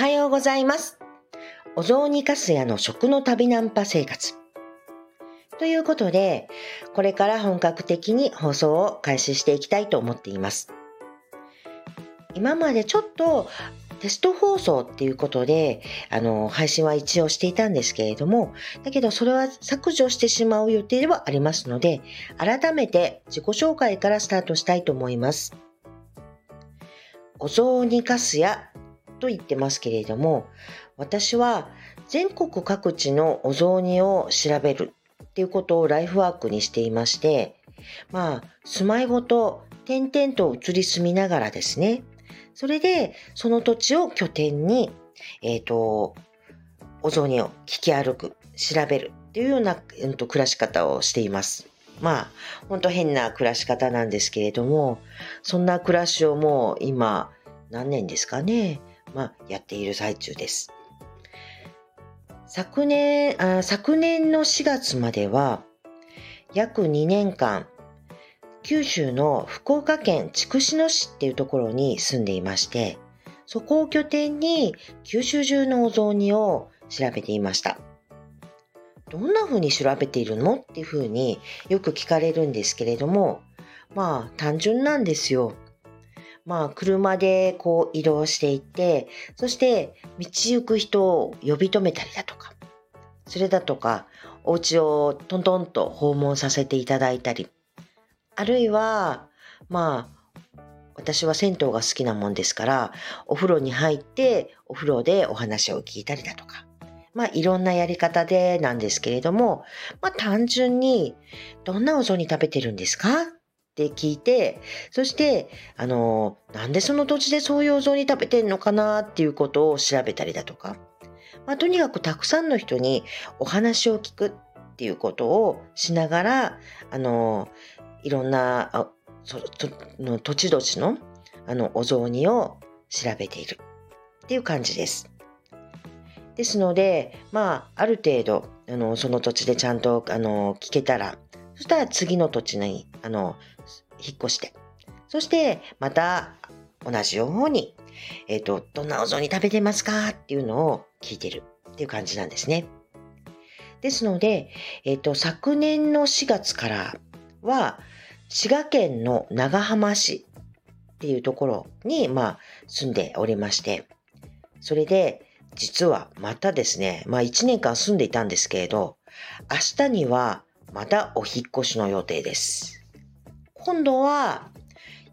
はようございます。お雑煮かすやの食の旅ナンパ生活。ということで、これから本格的に放送を開始していきたいと思っています。今までちょっとテスト放送っていうことで、あの、配信は一応していたんですけれども、だけどそれは削除してしまう予定ではありますので、改めて自己紹介からスタートしたいと思います。お雑煮かすやと言ってますけれども、私は全国各地のお雑煮を調べるっていうことをライフワークにしていまして、まあ、住まいごと点々と移り住みながらですね、それでその土地を拠点に、えっ、と、お雑煮を聞き歩く、調べるっていうような、うん、と暮らし方をしています。まあ、ほんと変な暮らし方なんですけれども、そんな暮らしをもう今、何年ですかね、まあ、やっている最中です。昨年、あ昨年の4月までは、約2年間、九州の福岡県筑紫野市っていうところに住んでいまして、そこを拠点に九州中のお雑煮を調べていました。どんな風に調べているの？っていう風によく聞かれるんですけれども、まあ単純なんですよ。まあ車でこう移動していって、そして道行く人を呼び止めたりだとか、それだとかお家をトントンと訪問させていただいたり、あるいはまあ私は銭湯が好きなもんですから、お風呂に入ってお風呂でお話を聞いたりだとか、まあいろんなやり方でなんですけれども、まあ単純にどんなお雑煮食べてるんですか？って聞いて、そして、あの、なんでその土地でそういうお雑煮食べてんのかなっていうことを調べたりだとか、まあとにかくたくさんの人にお話を聞くっていうことをしながら、あの、いろんな、あそその土地土地のあのお雑煮を調べているっていう感じです。ですので、まあ、ある程度、あの、その土地でちゃんと、あの、聞けたら、そしたら次の土地に、あの、引っ越して、そして、また、同じように、えっ、と、どんなお雑煮食べてますかっていうのを聞いてるっていう感じなんですね。ですので、えっ、と、昨年の4月からは、滋賀県の長浜市っていうところに、まあ、住んでおりまして、それで、実はまたですね、まあ1年間住んでいたんですけれど、明日にはまたお引っ越しの予定です。今度は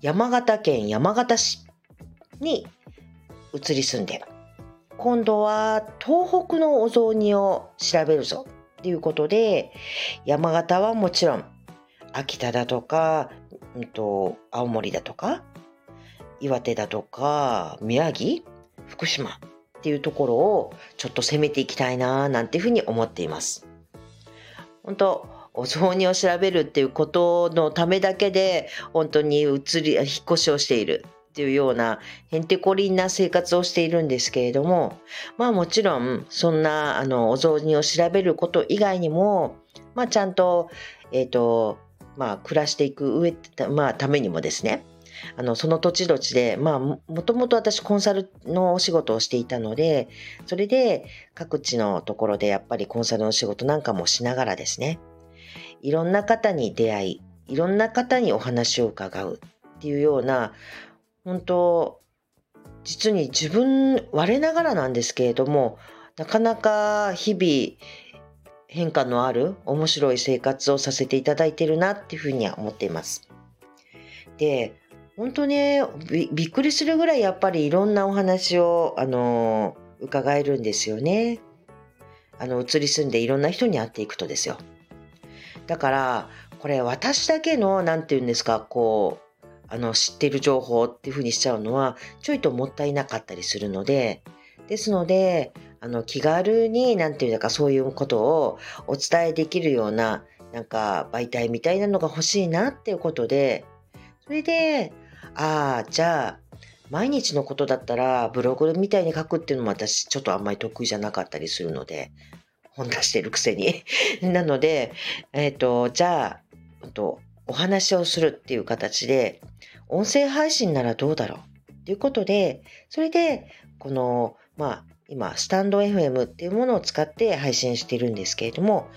山形県山形市に移り住んで、今度は東北のお雑煮を調べるぞっていうことで、山形はもちろん秋田だとか、うんと、青森だとか、岩手だとか、宮城、福島っていうところをちょっと攻めていきたいななんていうふうに思っています。本当お雑煮を調べるっていうことのためだけで本当に移り引っ越しをしている。っていうようなへんてこりんな生活をしているんですけれどもまあもちろんそんなあのお雑煮を調べること以外にもまあちゃんとえっ、とまあ暮らしていく上まあためにもですねあの、その土地土地で、まあ、もともと私コンサルのお仕事をしていたので、それで各地のところでやっぱりコンサルの仕事なんかもしながらですね、いろんな方に出会い、いろんな方にお話を伺うっていうような、本当実に自分、我ながらなんですけれども、なかなか日々変化のある面白い生活をさせていただいてるなっていうふうには思っています。で、本当ねび、びっくりするぐらいやっぱりいろんなお話を、あの伺えるんですよね。あの、移り住んでいろんな人に会っていくとですよ。だから、これ私だけの、なんて言うんですか、こう、あの、知ってる情報っていうふうにしちゃうのは、ちょいともったいなかったりするので、ですので、あの、気軽に、なんていうのか、そういうことをお伝えできるような、なんか、媒体みたいなのが欲しいなっていうことで、それで、ああ、じゃあ、毎日のことだったら、ブログみたいに書くっていうのも私、ちょっとあんまり得意じゃなかったりするので、本出してるくせに。なので、えっ、と、じゃあ、と、お話をするっていう形で、音声配信ならどうだろう？っていうことで、それで、このまあ、今、スタンド FM っていうものを使って配信してるんですけれども、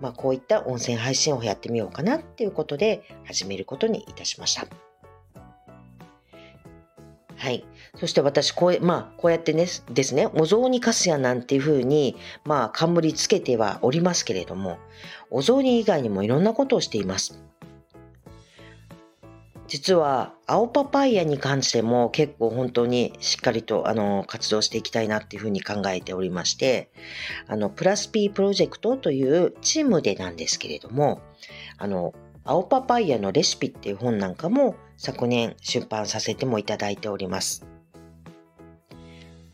まあ、こういった音声配信をやってみようかなっていうことで始めることにいたしました。はい。そして私、こう、まあ、こうやってね、ですね、お雑煮かすやなんていうふうに、まあ、冠つけてはおりますけれども、お雑煮以外にもいろんなことをしています。実は青パパイヤに関しても結構本当にしっかりとあの活動していきたいなっていうふうに考えておりまして、あのプラス P プロジェクトというチームでなんですけれども、あの青パパイヤのレシピっていう本なんかも昨年出版させてもいただいております。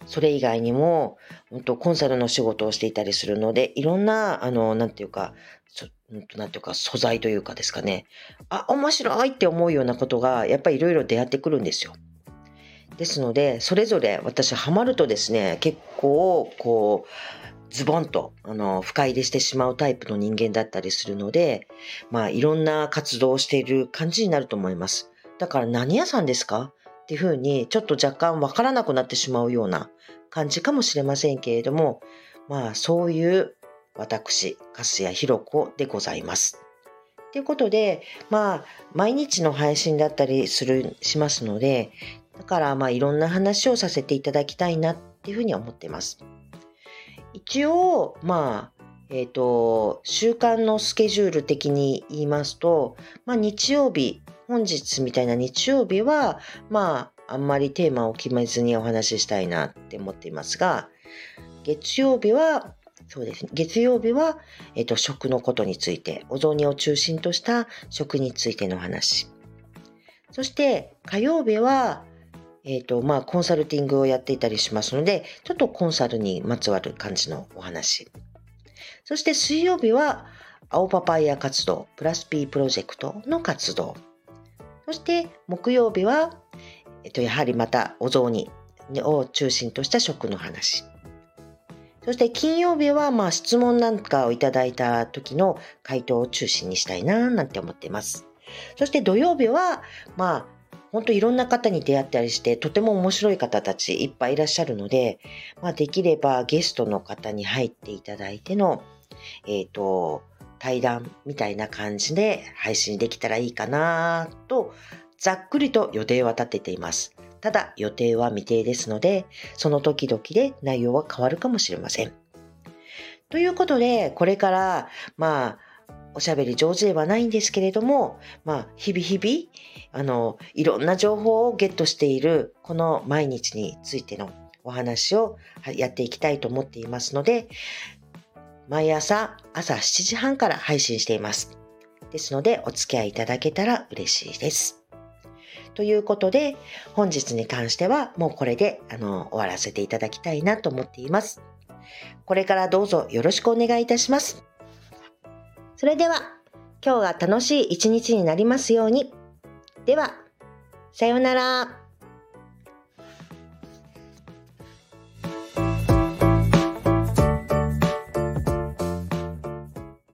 それ以外にも、本当コンサルの仕事をしていたりするので、いろんな、あの、なんていうか、なんていうか素材というかですかね。あ、面白いって思うようなことがやっぱりいろいろ出会ってくるんですよ。ですので、それぞれ私ハマるとですね、結構こう、ズボンと、あの、深入りしてしまうタイプの人間だったりするので、まあいろんな活動をしている感じになると思います。だから何屋さんですか？っていうふうにちょっと若干わからなくなってしまうような感じかもしれませんけれども、まあそういう私、粕谷弘子でございます。ということで、まあ、毎日の配信だったりする、しますので、だからまあいろんな話をさせていただきたいなっていうふうに思っています。一応、まあ、えっ、ー、と、週間のスケジュール的に言いますと、まあ日曜日、本日みたいな日曜日は、まあ、あんまりテーマを決めずにお話ししたいなって思っていますが、月曜日はそうですね。月曜日は、えっ、と、食のことについて、お雑煮を中心とした食についての話。そして、火曜日は、えっ、と、まあ、コンサルティングをやっていたりしますので、ちょっとコンサルにまつわる感じのお話。そして、水曜日は、青パパイヤ活動、プラス P プロジェクトの活動。そして、木曜日は、えっ、と、やはりまたお雑煮を中心とした食の話。そして金曜日はまあ質問なんかをいただいた時の回答を中心にしたいななんて思っています。そして土曜日はまあ本当いろんな方に出会ったりしてとても面白い方たちいっぱいいらっしゃるので、まあ、できればゲストの方に入っていただいての、えっ、ー、と、対談みたいな感じで配信できたらいいかなとざっくりと予定は立てています。ただ予定は未定ですので、その時々で内容は変わるかもしれません。ということで、これから、まあ、おしゃべり上手ではないんですけれども、まあ、日々日々、あの、いろんな情報をゲットしている、この毎日についてのお話をやっていきたいと思っていますので、毎朝朝7時半から配信しています。ですので、お付き合いいただけたら嬉しいです。ということで、本日に関してはもうこれであの終わらせていただきたいなと思っています。これからどうぞよろしくお願いいたします。それでは、今日が楽しい一日になりますように。では、さようなら。